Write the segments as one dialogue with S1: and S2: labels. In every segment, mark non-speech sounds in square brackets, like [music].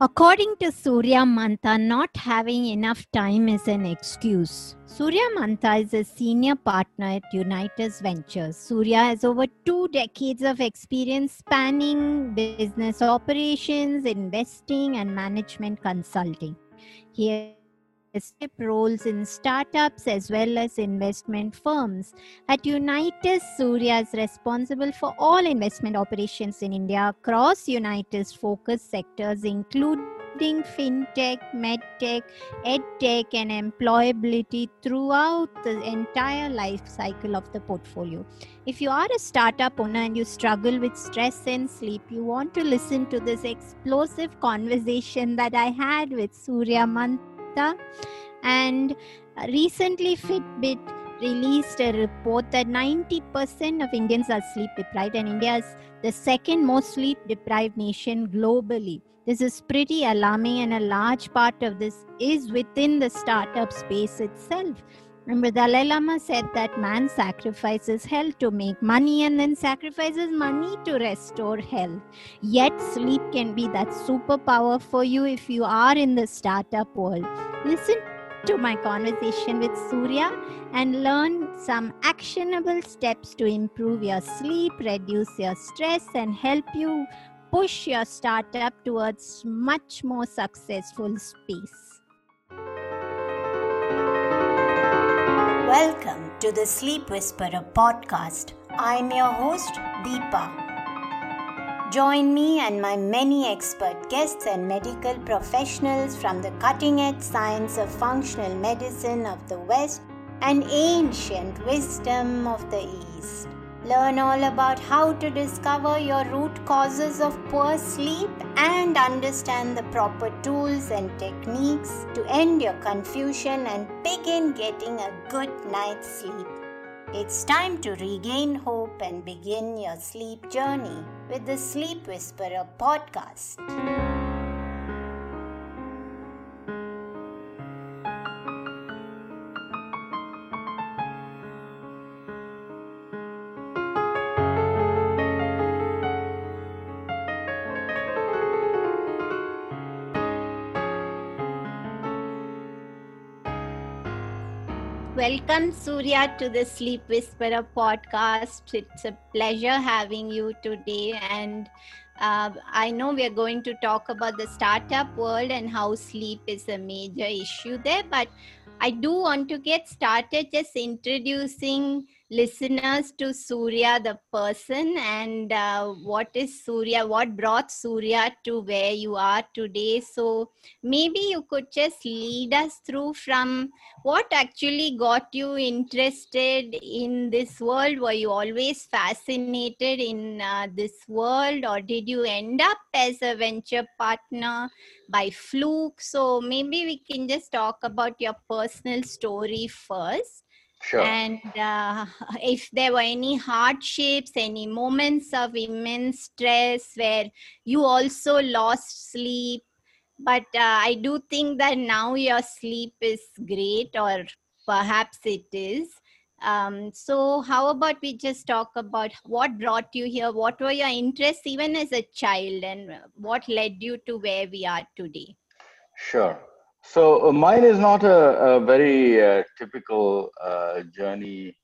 S1: According to Surya Mantha, not having enough time is an excuse. Surya Mantha is a senior partner at Unitus Ventures. Surya has over two decades of experience spanning business operations, investing, and management consulting. He leadership roles in startups as well as investment firms. At Unitus, Surya is responsible for all investment operations in India across Unitus' focus sectors, including fintech, medtech, edtech, and employability throughout the entire life cycle of the portfolio. If you are a startup owner and you struggle with stress and sleep, you want to listen to this explosive conversation that I had with Surya And uh, recently, Fitbit released a report that 90% of Indians are sleep deprived, and India is the second most sleep deprived nation globally. This is pretty alarming, and a large part of this is within the startup space itself. Remember, Dalai Lama said that man sacrifices health to make money and then sacrifices money to restore health. Yet, sleep can be that superpower for you if you are in the startup world. Listen to my conversation with Surya and learn some actionable steps to improve your sleep, reduce your stress, and help you push your startup towards much more successful space.
S2: Welcome to the Sleep Whisperer podcast. I'm your host, Deepa. Join me and my many expert guests and medical professionals from the cutting edge science of functional medicine of the West and ancient wisdom of the East. Learn all about how to discover your root causes of poor sleep and understand the proper tools and techniques to end your confusion and begin getting a good night's sleep. It's time to regain hope and begin your sleep journey with the Sleep Whisperer podcast.
S1: Welcome, Surya, to the Sleep Whisperer podcast. It's a pleasure having you today. And uh, I know we are going to talk about the startup world and how sleep is a major issue there. But I do want to get started just introducing listeners to Surya, the person, and uh, what is Surya, what brought Surya to where you are today. So maybe you could just lead us through from what actually got you interested in this world. Were you always fascinated in uh, this world, or did you end up as a venture partner by fluke? So maybe we can just talk about your personal story first.
S3: Sure.
S1: And uh, [laughs] if there were any hardships, any moments of immense stress where you also lost sleep, but uh, I do think that now your sleep is great, or perhaps it is. Um, so, how about we just talk about what brought you here? What were your interests even as a child, and what led you to where we are today?
S3: Sure. So uh, mine is not a, a very uh, typical uh, journey.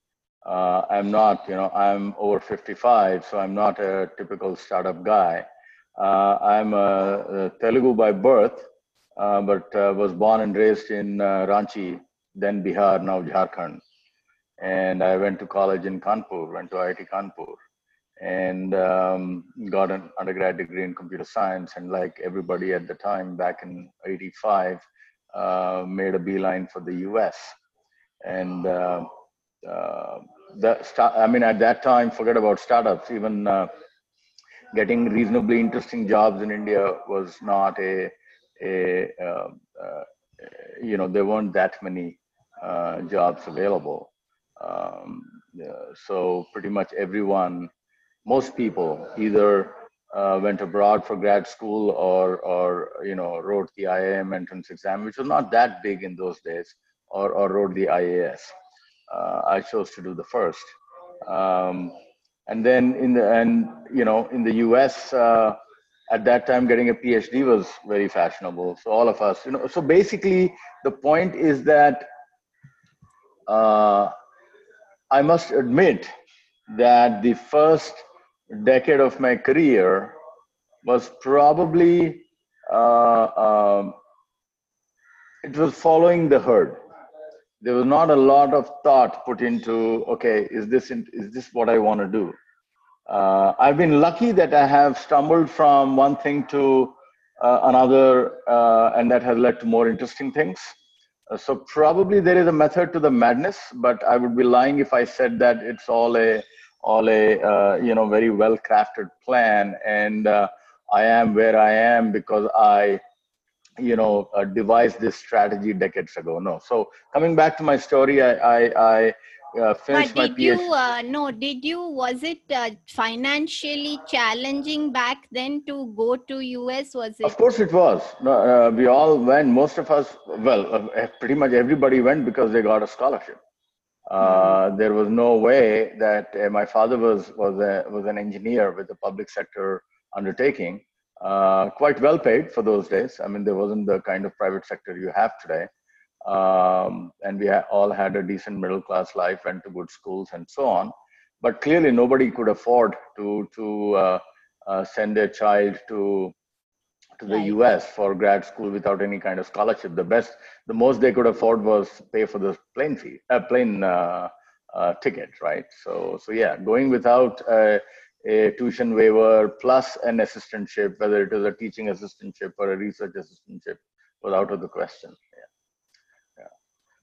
S3: Uh, I'm not, you know, I'm over 55, so I'm not a typical startup guy. Uh, I'm a, a, Telugu by birth, uh, but was born and raised in Ranchi, then Bihar, now Jharkhand. And I went to college in Kanpur, went to IIT Kanpur, and um, got an undergrad degree in computer science. And like everybody at the time, back in 85, uh, made a beeline for the US. And uh, uh, the start, I mean, at that time, forget about startups, even uh, getting reasonably interesting jobs in India was not a, a you know, there weren't that many jobs available. Um, so pretty much everyone, most people either uh, went abroad for grad school or or you know wrote the IIM entrance exam, which was not that big in those days, or or wrote the IAS. Uh, I chose to do the first, um, and then in the and you know in the U.S. Uh, at that time getting a phd was very fashionable so all of us you know so basically the point is that uh, i must admit that the first decade of my career was probably uh, um, it was following the herd. There was not a lot of thought put into okay is this is this what i want to do? Uh, i've been lucky that i have stumbled from one thing to uh, another uh, and that has led to more interesting things. Uh, so probably there is a method to the madness but i would be lying if i said that it's all a all a uh, you know very well crafted plan and uh, i am where i am because i you know uh, devised this strategy decades ago no so coming back to my story i i, I uh, finished
S1: but did
S3: my
S1: you
S3: PhD.
S1: uh, no did you was it uh, financially challenging back then to go to us was it
S3: Of course, it was. No, uh, we all went. Most of us, well, uh, pretty much everybody went because they got a scholarship. Uh, There was no way that uh, my father was was a, was an engineer with a public sector undertaking, uh, quite well paid for those days. I mean, there wasn't the kind of private sector you have today, um, and we all had a decent middle class life, went to good schools, and so on. But clearly, nobody could afford to to uh, uh, send their child to to the
S1: Right.
S3: US for grad school without any kind of scholarship. The best, the most they could afford was pay for the plane fee, uh, plane uh, uh, ticket, right? So, so yeah, going without a, a tuition waiver plus an assistantship, whether it is a teaching assistantship or a research assistantship, was out of the question. Yeah, yeah.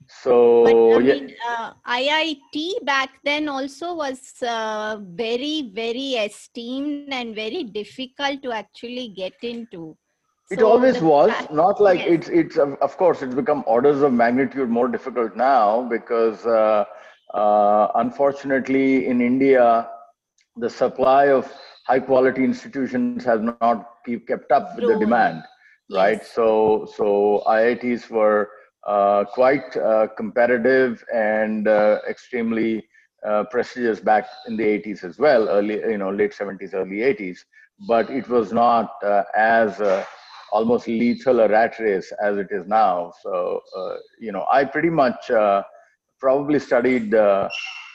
S3: So
S1: but I
S3: yeah,
S1: mean, uh, IIT back then also was uh, very, very esteemed and very difficult to actually get into.
S3: It
S1: So
S3: always was
S1: fact-
S3: not like
S1: yes.
S3: it's it's of course it's become orders of magnitude more difficult now because uh, uh, unfortunately in India the supply of high quality institutions has not keep kept up with the demand right
S1: Yes.
S3: so so IITs were uh, quite uh, competitive and uh, extremely uh, prestigious back in the 80s as well early you know late 70s early 80s but it was not uh, as uh, almost lethal a rat race as it is now. So, uh, you know, I pretty much uh, probably studied uh,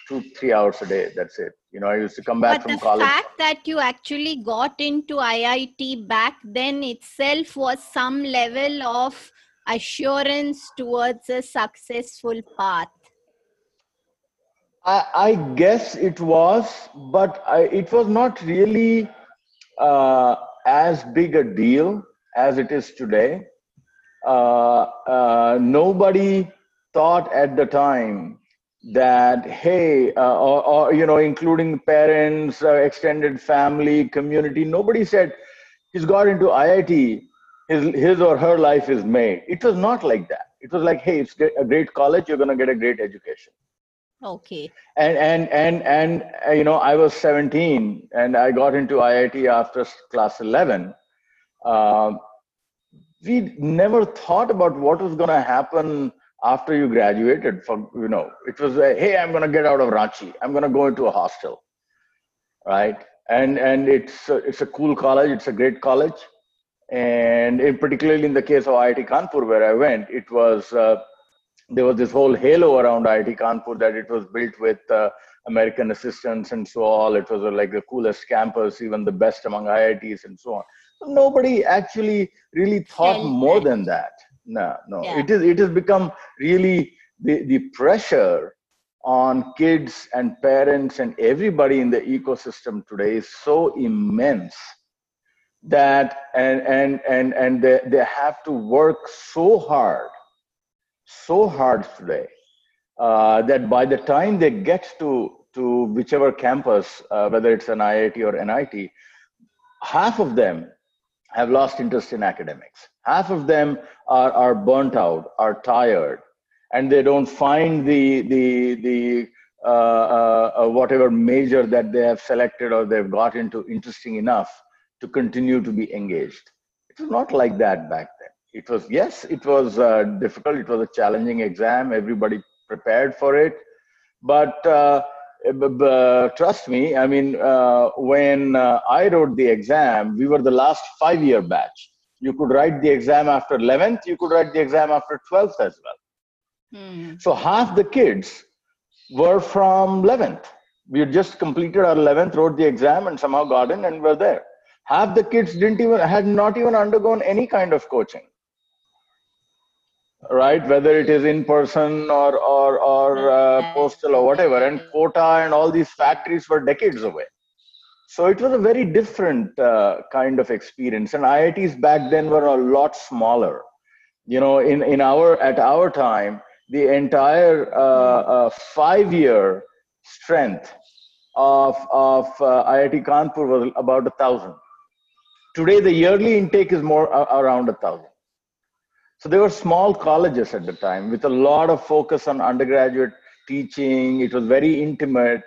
S3: two, three hours a day. That's it. You know, I used to come back
S1: But
S3: from college.
S1: But the fact that you actually got into IIT back then itself was some level of assurance towards a successful path.
S3: I, I guess it was, but I, it was not really uh, as big a deal as it is today. Uh, uh, nobody thought at the time that hey, uh, or, or you know, including parents, uh, extended family, community, nobody said he's got into IIT, his his or her life is made. It was not like that. It was like, hey, it's a great college, you're gonna get a great education
S1: Okay.
S3: and and and and uh, you know i was 17 and i got into iit after class 11 um, we never thought about what was going to happen after you graduated for you know it was uh, hey i'm going to get out of ranchi i'm going to go into a hostel right and and it's a, it's a cool college it's a great college and in particularly in the case of iit kanpur where i went it was uh, there was this whole halo around IIT Kanpur that it was built with uh, American assistance and so on. It was uh, like the coolest campus, even the best among IITs and so on. Nobody actually really thought
S1: Felt
S3: more than that. No, no.
S1: Yeah.
S3: It is. It has become really the the pressure on kids and parents and everybody in the ecosystem today is so immense that and and and and they, they have to work so hard so hard today uh, that by the time they get to to whichever campus, uh, whether it's an IIT or NIT, half of them have lost interest in academics. Half of them are, are burnt out, are tired, and they don't find the the the uh, uh, uh, whatever major that they have selected or they've got into interesting enough to continue to be engaged. It was not like that back then. It was yes, it was uh, difficult. It was a challenging exam. Everybody prepared for it, but uh, uh, trust me, I mean, uh, when uh, I wrote the exam, we were the last five year batch. You could write the exam after 11th, you could write the exam after 12th as well. Hmm. So half the kids were from 11th. We had just completed our 11th, wrote the exam, and somehow got in and were there. Half the kids didn't even had not even undergone any kind of coaching right? Whether it is in person or or or uh, postal or whatever. And quota and all these factories were decades away. So it was a very different uh, kind of experience. And iits back then were a lot smaller. You know in in our at our time the entire uh, uh, five year strength of of uh, iit kanpur was about a thousand. Today the yearly intake is more uh, around a thousand so there were small colleges at the time with a lot of focus on undergraduate teaching. It was very intimate.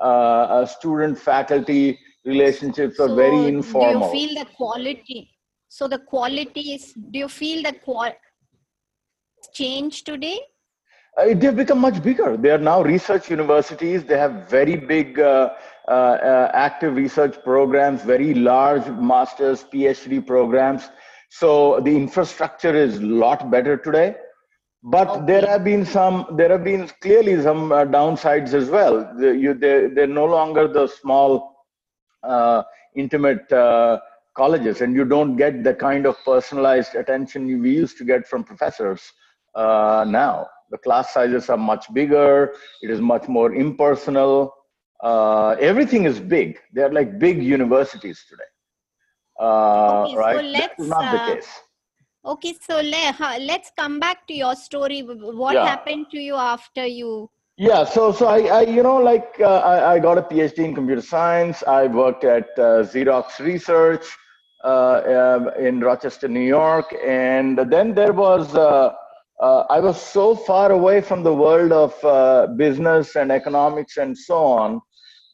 S3: Uh, student faculty relationships so were very informal.
S1: Do you feel the quality? So the quality is. Do you feel the qual change today?
S3: Uh, they've become much bigger. They are now research universities. They have very big uh, uh, uh active research programs, very large master's, PhD programs. So the infrastructure is a lot better today. But okay. there have been some, there have been clearly some uh, downsides as well. The, you, they're, they're no longer the small, uh, intimate uh, colleges, and you don't get the kind of personalized attention we used to get from professors uh, now. The class sizes are much bigger, it is much more impersonal. Uh, everything is big. They're like big universities today. Uh, okay, right? So let's, not the uh, case.
S1: Okay, so let, let's come back to your story. What yeah. happened to you after you?
S3: Yeah, so so I, I you know like uh, I, I got a PhD in computer science. I worked at uh, Xerox Research uh, um, in Rochester, New York, and then there was uh, I was so far away from the world of business and economics and so on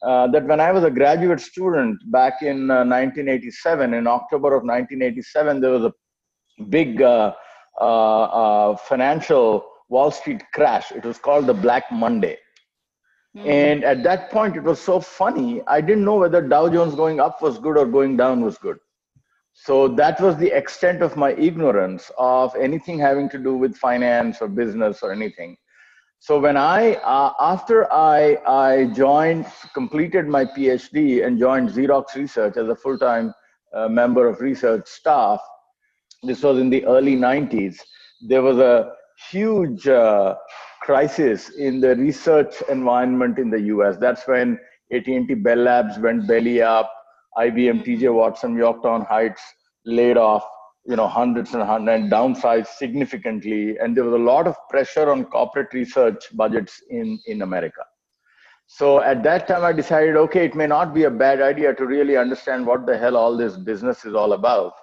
S3: uh, that when I was a graduate student back in uh, 1987, in October of 1987, there was a big uh, uh, uh, financial Wall Street crash. It was called the Black Monday. Mm-hmm. And at that point, it was so funny. I didn't know whether Dow Jones going up was good or going down was good. So that was the extent of my ignorance of anything having to do with finance or business or anything. So when I, uh, after I, I joined, completed my PhD and joined Xerox Research as a full-time uh, member of research staff, this was in the early 90s, there was a huge uh, crisis in the research environment in the US. That's when AT&T Bell Labs went belly up, IBM, TJ Watson, Yorktown Heights laid off you know hundreds and hundreds and downsized significantly and there was a lot of pressure on corporate research budgets in in america. So at that time i decided okay it may not be a bad idea to really understand what the hell all this business is all about.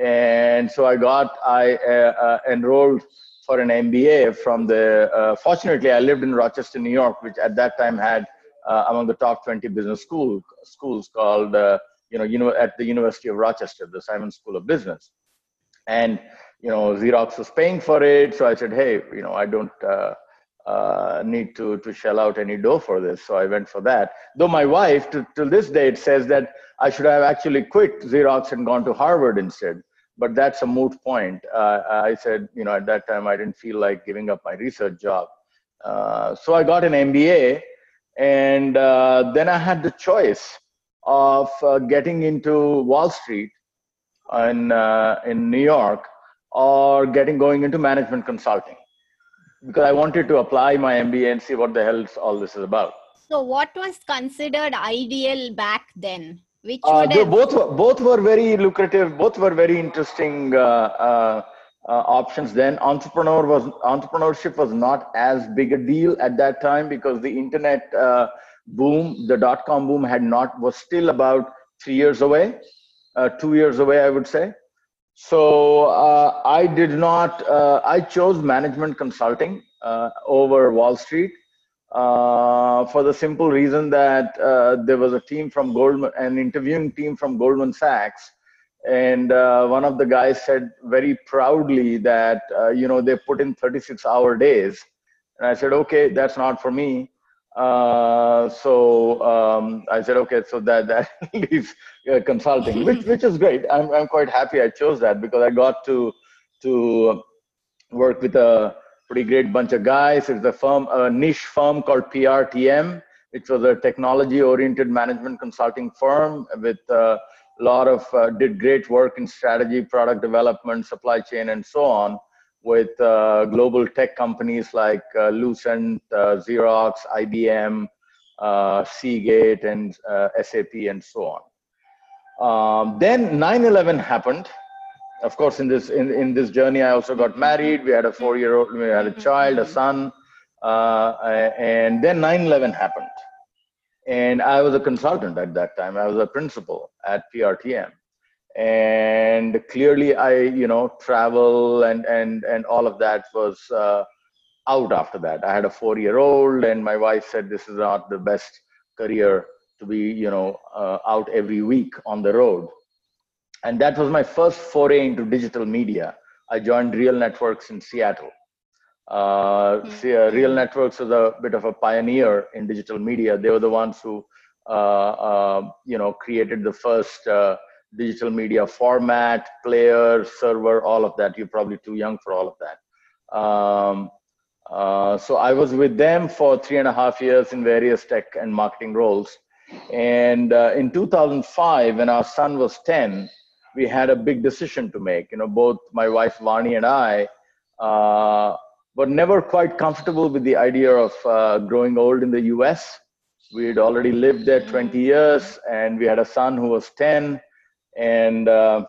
S3: And so i got i uh, uh, enrolled for an mba from the uh, fortunately i lived in rochester new york which at that time had uh, among the top 20 business school schools called uh, you know, you know, at the University of Rochester, the Simon School of Business and you know xerox was paying for it. So i said hey you know i don't uh, uh, need to to shell out any dough for this. So i went for that. Though my wife to, till this day it says that i should have actually quit xerox and gone to harvard instead. But that's a moot point. Uh, i said you know at that time i didn't feel like giving up my research job. Uh, so i got an mba and uh, then i had the choice of uh, getting into wall street in uh, in New York or getting going into management consulting because I wanted to apply my MBA and see what the hell all this is about.
S1: So, what was considered ideal back then?
S3: Which uh, have... both were, both were very lucrative. Both were very interesting uh, uh, uh, options. Then entrepreneur was entrepreneurship was not as big a deal at that time because the internet uh, boom, the dot com boom, had not was still about three years away uh, two years away, I would say. So uh, I did not, uh, I chose management consulting uh, over Wall Street uh, for the simple reason that uh, there was a team from Goldman, an interviewing team from Goldman Sachs. And one of the guys said very proudly that, you know, they put in 36 hour days. And I said, okay, that's not for me. Uh, so um, I said, okay, so that that [laughs] leaves uh, consulting, which which is great. I'm I'm quite happy I chose that because I got to to work with a pretty great bunch of guys. It's a firm, a niche firm called PRTM, which was a technology-oriented management consulting firm with a lot of uh, did great work in strategy, product development, supply chain, and so on with uh, global tech companies like uh, Lucent, uh, Xerox, IBM, uh, Seagate, and uh, SAP, and so on. Um, then 9/11 happened. Of course, in this in, in this journey, I also got married. We had a four-year-old. We had a child, a son, uh, and then 9/11 happened. And I was a consultant at that time. I was a principal at PRTM and clearly i you know travel and and and all of that was uh, out after that. I had a four year old and my wife said this is not the best career to be you know uh, out every week on the road. And that was my first foray into digital media. I joined real networks in seattle. Uh, mm-hmm. real networks was a bit of a pioneer in digital media. They were the ones who uh, uh, you know created the first uh, digital media format, player, server, all of that. You're probably too young for all of that. Um, uh, so I was with them for three and a half years in various tech and marketing roles. And uh, in 2005, when our son was 10, we had a big decision to make. You know, both my wife Vani and I uh, were never quite comfortable with the idea of uh, growing old in the US. We had already lived there 20 years, and we had a son who was 10 and uh,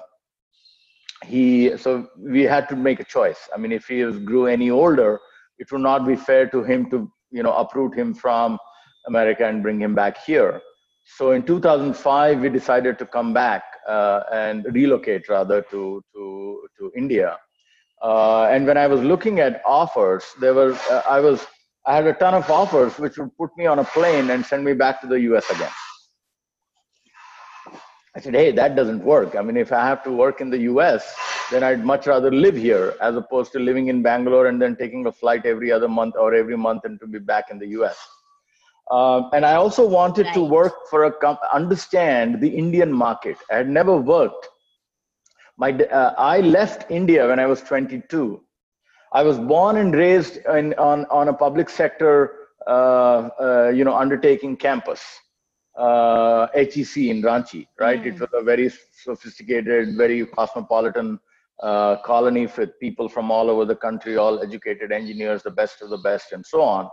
S3: he so we had to make a choice. I mean if he grew any older it would not be fair to him to you know uproot him from america and bring him back here. So in 2005 we decided to come back uh, and relocate rather to to to india. Uh, and when i was looking at offers there were uh, i was i had a ton of offers which would put me on a plane and send me back to the us again I said, hey, that doesn't work. I mean, if I have to work in the US, then I'd much rather live here as opposed to living in Bangalore and then taking a flight every other month or every month and to be back in the US. Um, and I also wanted right. to work for a comp- understand the Indian market. I had never worked. My, uh, I left India when I was 22. I was born and raised in, on, on a public sector, uh, uh, you know, undertaking campus uh, HEC in Ranchi, right? Mm. It hmm. was a very sophisticated, very cosmopolitan uh, colony with people from all over the country, all educated engineers, the best of the best, and so on.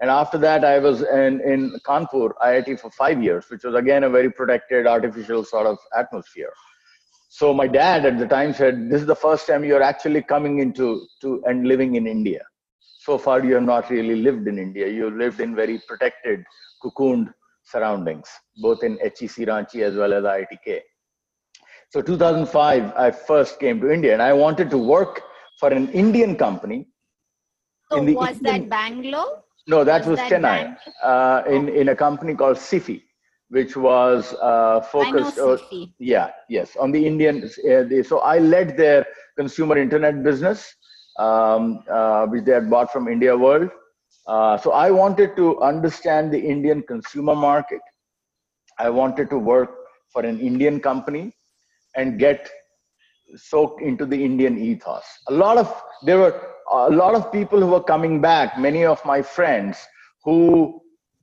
S3: And after that, I was in, in Kanpur, IIT, for five years, which was again a very protected, artificial sort of atmosphere. So my dad at the time said, "This is the first time you're actually coming into to and living in India. So far, you have not really lived in India. You lived in very protected, cocooned surroundings, both in HEC Ranchi as well as IITK. So 2005, I first came to India and I wanted to work for an Indian company.
S1: So was Indian... that Bangalore?
S3: No, that was, was that Chennai, uh, in, in a company called Sify, which was uh, focused.
S1: on,
S3: yeah, yes, on the Indian. Uh, the, so I led their consumer internet business, um, uh, which they had bought from India World. Uh, so I wanted to understand the Indian consumer market. I wanted to work for an Indian company and get soaked into the Indian ethos. A lot of there were a lot of people who were coming back. Many of my friends who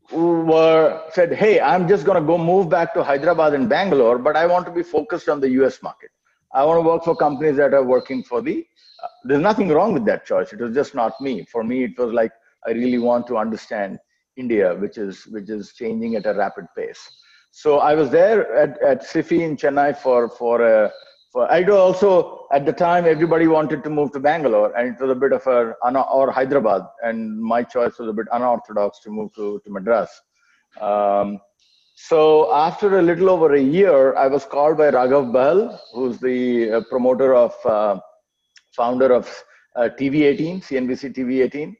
S3: who were said, "Hey, I'm just going to go move back to Hyderabad and Bangalore, but I want to be focused on the U.S. market. I want to work for companies that are working for the." Uh, there's nothing wrong with that choice. It was just not me. For me, it was like I really want to understand India, which is which is changing at a rapid pace. So I was there at, at Sify in Chennai for for a for I do also at the time everybody wanted to move to Bangalore and it was a bit of a or Hyderabad and my choice was a bit unorthodox to move to to Madras. Um, so after a little over a year, I was called by Raghav Bahal, who's the uh, promoter of uh, founder of uh, TV18, CNBC TV18,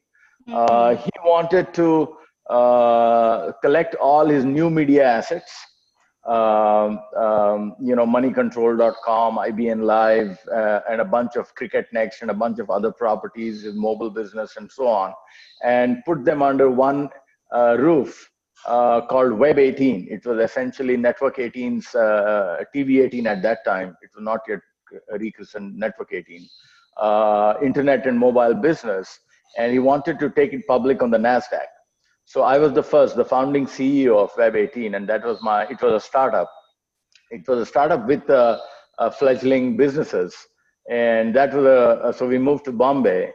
S3: uh, he wanted to uh, collect all his new media assets. Um, um, you know, moneycontrol.com, IBN Live, uh, and a bunch of Cricket Next and a bunch of other properties, his mobile business, and so on, and put them under one uh, roof uh, called Web 18. It was essentially Network 18's uh, TV 18 at that time. It was not yet rechristened Network 18. Uh, internet and mobile business, and he wanted to take it public on the Nasdaq. So I was the first, the founding CEO of Web 18, and that was my. It was a startup. It was a startup with uh, uh, fledgling businesses, and that was a. So we moved to Bombay.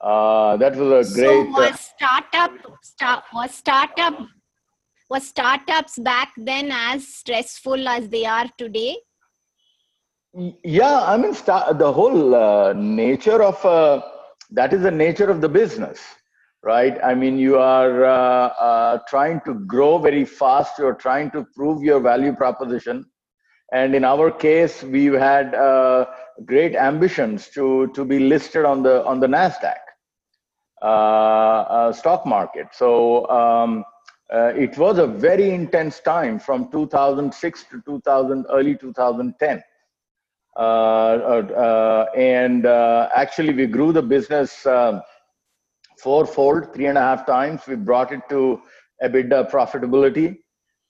S3: Uh, that was a great.
S1: So was startup start, was startup was startups back then as stressful as they are today?
S3: Yeah, I mean, start, the whole uh, nature of uh, that is the nature of the business, right? I mean, you are uh, uh trying to grow very fast. You're trying to prove your value proposition, and in our case, we've had uh, great ambitions to to be listed on the on the Nasdaq uh, stock market. So. Um, uh, it was a very intense time from 2006 to 2000 early 2010 uh, uh, and uh, actually we grew the business um, fourfold three and a half times. We brought it to ebitda profitability.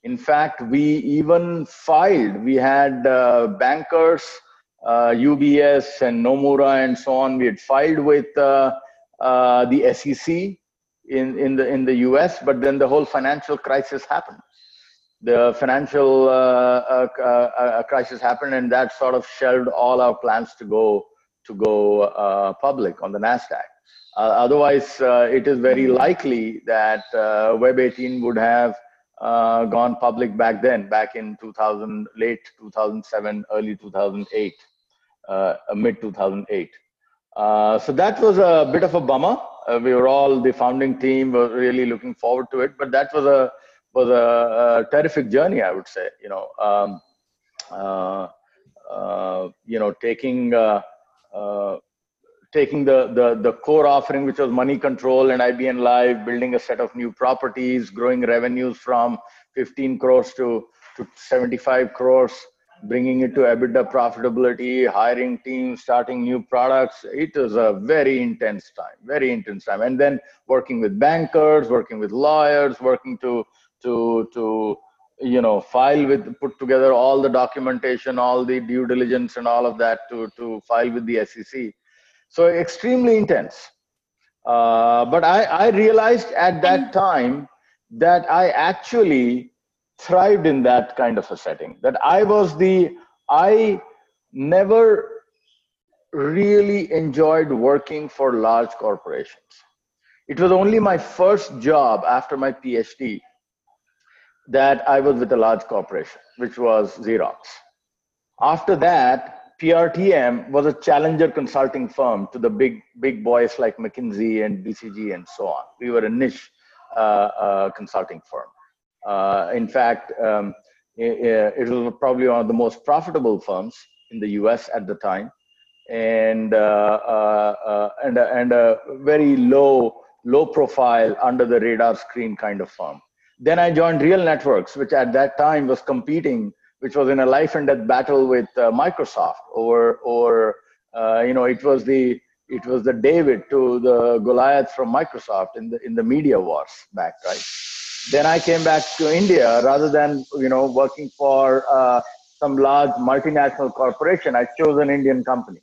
S3: In fact we even filed we had uh, bankers ubs and nomura and so on. We had filed with the sec in, in, the, in the US, but then the whole financial crisis happened. The financial uh, uh, uh, uh, crisis happened, and that sort of shelved all our plans to go to go uh, public on the Nasdaq. Uh, otherwise, it is very likely that Web 18 would have gone public back then, back in 2000, late 2007, early 2008, mid 2008. so that was a bit of a bummer uh, we were all the founding team were really looking forward to it but that was a was a, a terrific journey i would say you know um, uh, uh, you know taking uh, uh, taking the, the the core offering which was money control and ibn live building a set of new properties growing revenues from 15 crores to to 75 crores bringing it to EBITDA profitability, hiring teams, starting new products. It was a very intense time, very intense time. And then working with bankers, working with lawyers, working to to to you know file with put together all the documentation, all the due diligence, and all of that to to file with the SEC. So extremely intense. Uh, but I, I realized at that time that I actually thrived in that kind of a setting that i was the i never really enjoyed working for large corporations it was only my first job after my phd that i was with a large corporation which was xerox after that prtm was a challenger consulting firm to the big big boys like mckinsey and bcg and so on we were a niche uh, uh, consulting firm uh, in fact, um, it, it, was probably one of the most profitable firms in the U.S. at the time, and uh, uh, and and a very low low profile under the radar screen kind of firm. Then I joined Real Networks, which at that time was competing, which was in a life and death battle with uh, Microsoft over or uh, you know it was the it was the David to the Goliath from Microsoft in the in the media wars back right then I came back to India rather than you know working for uh, some large multinational corporation. I chose an Indian company,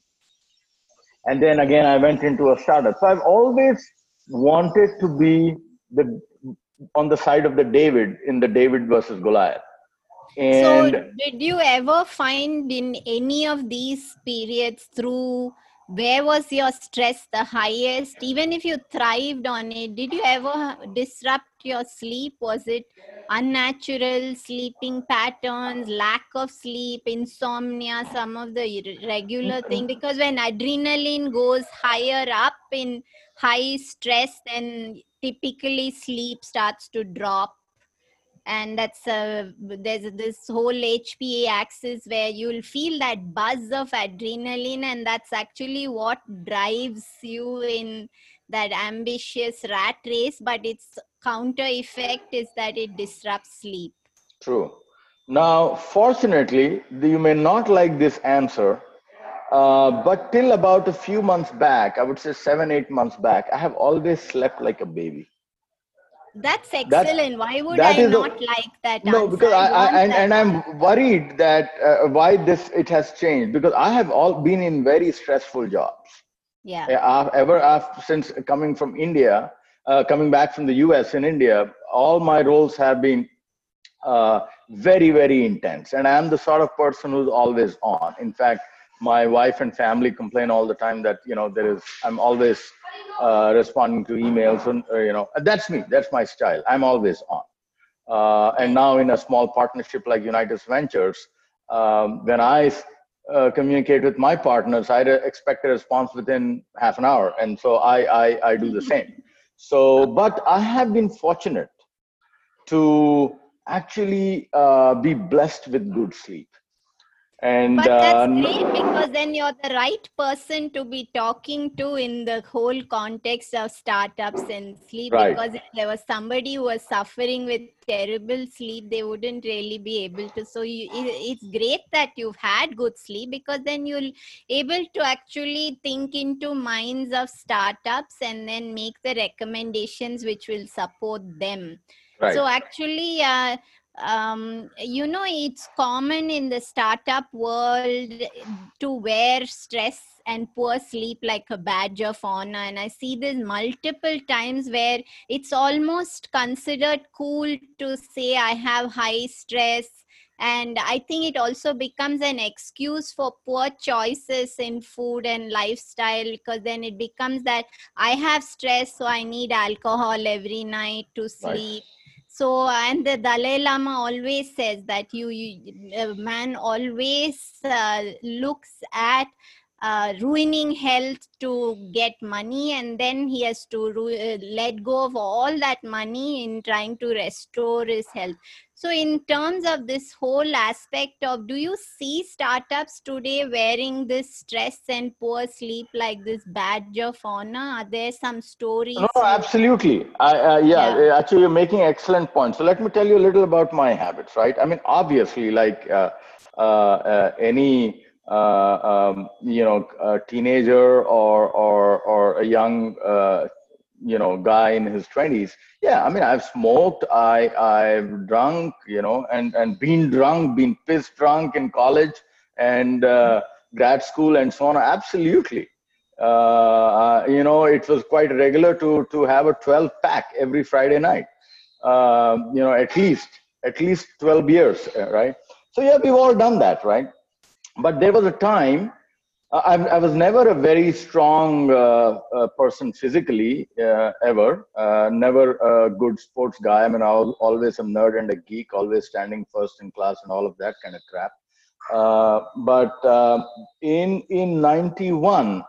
S3: and then again I went into a startup. So I've always wanted to be the on the side of the David in the David versus Goliath.
S1: And so, did you ever find in any of these periods through where was your stress the highest? Even if you thrived on it did you ever disrupt your sleep? Was it unnatural sleeping patterns lack of sleep insomnia some of the regular mm-hmm. thing? Because when adrenaline goes higher up in high stress then typically sleep starts to drop. And that's uh, there's this whole hpa axis where you'll feel that buzz of adrenaline and that's actually what drives you in that ambitious rat race. But its counter effect is that it disrupts sleep.
S3: True. Now fortunately you may not like this answer uh, but till about a few months back i would say seven eight months back i have always slept like a baby
S1: That's excellent. Why would I not a, like that?
S3: No,
S1: answer?
S3: because I, I and, and I'm worried that uh, why this it has changed because I have all been in very stressful jobs.
S1: Yeah.
S3: Uh, ever after since coming from India, uh, coming back from the U.S. in India, all my roles have been uh, very very intense, and I'm the sort of person who's always on. In fact, my wife and family complain all the time that you know there is I'm always uh, responding to emails and uh, you know that's me that's my style i'm always on. Uh, and now in a small partnership like unitus ventures um, when i uh, communicate with my partners i expect a response within half an hour and so i i, I do the same. So but i have been fortunate to actually uh, be blessed with good sleep and
S1: but that's uh, great because then you're the right person to be talking to in the whole context of startups and sleep
S3: right.
S1: because if there was somebody who was suffering with terrible sleep they wouldn't really be able to so you, it's great that you've had good sleep because then you'll able to actually think into minds of startups and then make the recommendations which will support them
S3: Right.
S1: So actually, uh, um, you know it's common in the startup world to wear stress and poor sleep like a badge of honor. And i see this multiple times where it's almost considered cool to say i have high stress. And i think it also becomes an excuse for poor choices in food and lifestyle because then it becomes that i have stress so i need alcohol every night to sleep. right so and the dalai lama always says that you, you man always uh, looks at uh, ruining health to get money and then he has to ru- uh, let go of all that money in trying to restore his health so in terms of this whole aspect of do you see startups today wearing this stress and poor sleep like this badge of honor? Are there some stories?
S3: No, no absolutely. I, uh, yeah, yeah, actually you're making excellent points. So let me tell you a little about my habits right? I mean obviously like uh, uh, uh any uh, um, you know, teenager or or or a young uh, you know guy in his 20s yeah i mean i've smoked i i've drunk you know and and been drunk been pissed drunk in college and uh, grad school and so on. Absolutely. Uh, you know it was quite regular to to have a 12 pack every friday night. Uh, you know at least at least 12 years uh, right? So yeah we've all done that right? But there was a time uh, I, I, was never a very strong uh, uh, person physically uh, ever. Uh, never a good sports guy. I mean, I was always a nerd and a geek, always standing first in class and all of that kind of crap. Uh, but in in 91,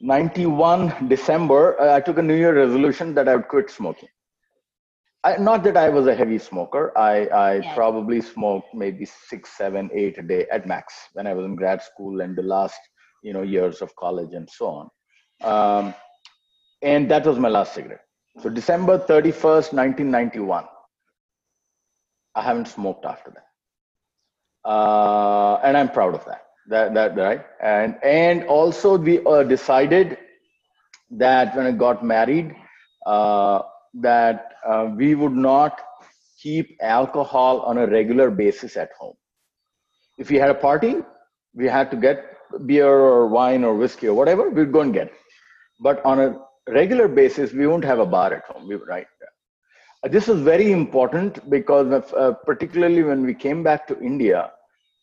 S3: 91 December, I took a New Year resolution that I would quit smoking. I, not that I was a heavy smoker. I, I yeah. probably smoked maybe six, seven, eight a day at max when I was in grad school and the last you know years of college and so on. Um, and that was my last cigarette. So December 31st, 1991. I haven't smoked after that, uh, and I'm proud of that. That that right. And and also we uh, decided that when I got married. Uh, that uh, we would not keep alcohol on a regular basis at home. If we had a party, we had to get beer or wine or whiskey or whatever, we'd go and get. But on a regular basis, we won't have a bar at home, right? Uh, this is very important because, uh, particularly when we came back to India,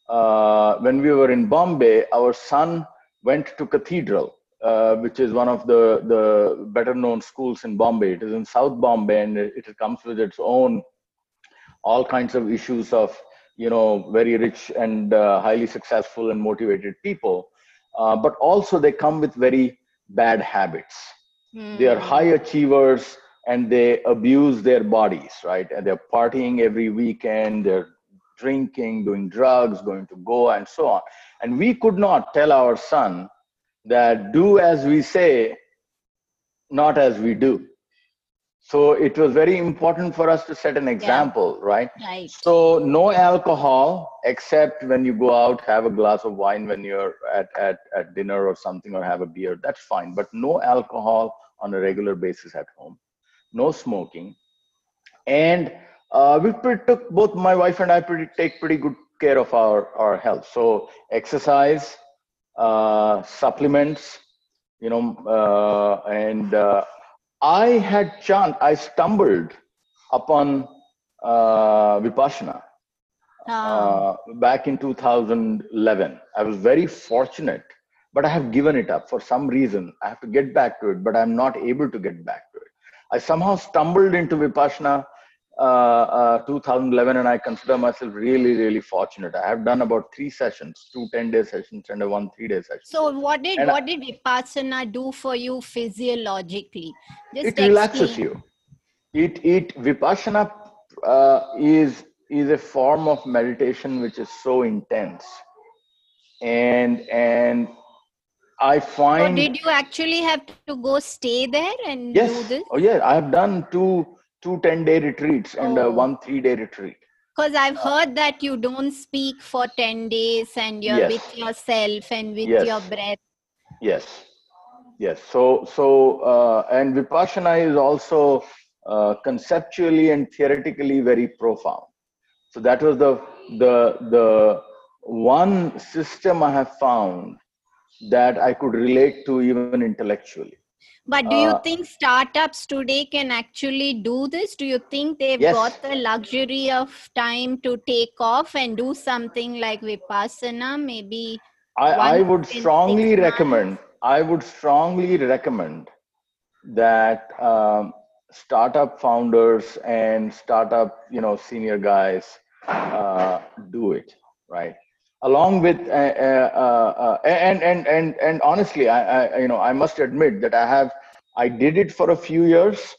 S3: uh, when we were in Bombay, our son went to cathedral uh, which is one of the, the better known schools in Bombay. It is in South Bombay and it, it comes with its own all kinds of issues of, you know, very rich and uh, highly successful and motivated people. Uh, but also they come with very bad habits. Mm. They are high achievers and they abuse their bodies, right? And they're partying every weekend, they're drinking, doing drugs, going to go and so on. And we could not tell our son, that do as we say, not as we do. So it was very important for us to set an example,
S1: yeah.
S3: right?
S1: Right.
S3: So no alcohol except when you go out, have a glass of wine when you're at, at, at dinner or something, or have a beer. That's fine. But no alcohol on a regular basis at home. no smoking, and uh, we pretty, took both my wife and I pretty take pretty good care of our our health. So exercise, supplements, you know, uh, and uh, I had chance. I stumbled upon uh, Vipassana uh, back in 2011. I was very fortunate, but I have given it up for some reason. I have to get back to it, but I'm not able to get back to it. I somehow stumbled into Vipassana uh, uh, 2011, and I consider myself really, really fortunate. I have done about three sessions, two 10 day sessions, and a one three day session.
S1: So what did
S3: And I-
S1: what did Vipassana do for you physiologically? Just
S3: it relaxes you. It it Vipassana uh, is is a form of meditation which is so intense, and and I find So
S1: did you actually have to go stay there and
S3: yes,
S1: do this?
S3: oh yeah, I have done two two 10 day retreats and
S1: Oh.
S3: uh, one three day retreat.
S1: Because I've heard that you don't speak for 10 days and you're
S3: Yes.
S1: with yourself and with
S3: Yes.
S1: your breath.
S3: Yes, yes. So so uh, and Vipassana is also uh, conceptually and theoretically very profound. So that was the the the one system I have found that I could relate to even intellectually.
S1: But do you
S3: Uh,
S1: think startups today can actually do this? Do you think they've
S3: Yes.
S1: got the luxury of time to take off and do something like Vipassana? Maybe
S3: I, I would strongly recommend. I would strongly recommend that um, startup founders and startup, you know, senior guys uh, do it right along with uh, uh, uh, uh, and and and and honestly I, I you know i must admit that i have i did it for a few years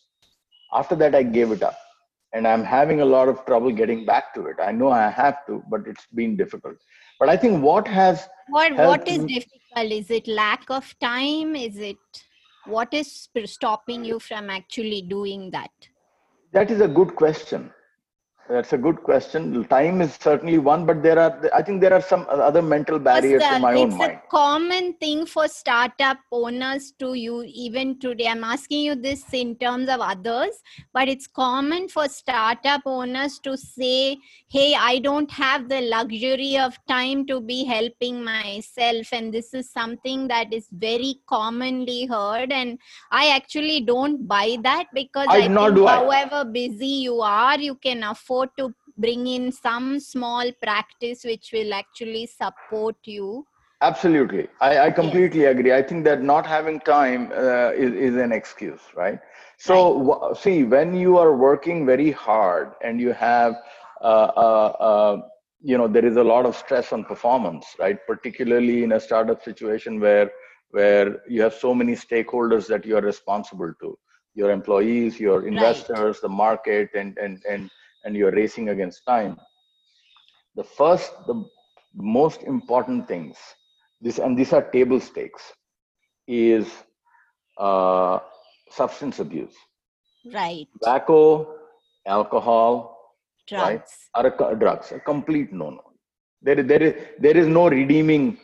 S3: after that i gave it up and i'm having a lot of trouble getting back to it i know i have to but it's been difficult but i think what has
S1: what what is difficult? Is it lack of time? Is it what is stopping you from actually doing that?
S3: that is a good question that's a good question. Time is certainly one but there are i think there are some other mental barriers in my
S1: uh,
S3: own
S1: it's a common thing for startup owners to you even today. I'm asking you this in terms of others but it's common for startup owners to say hey i don't have the luxury of time to be helping myself and this is something that is very commonly heard and i actually don't buy that because
S3: I-
S1: i think
S3: do I.
S1: however busy you are you can afford to bring in some small practice which will actually support you
S3: Absolutely. I, I completely agree. I think that not having time uh, is, is an excuse, right? So, wh- see, when you are working very hard and you have, uh, uh, uh, you know, there is a lot of stress on performance, right? Particularly in a startup situation where where you have so many stakeholders that you are responsible to your employees, your investors, the market, and and and and you're racing against time. The first, the most important things this and these are table stakes is uh, substance abuse.
S1: Right.
S3: Tobacco alcohol
S1: drugs.
S3: right are a, drugs a complete no-no. There, is- there is there is no redeeming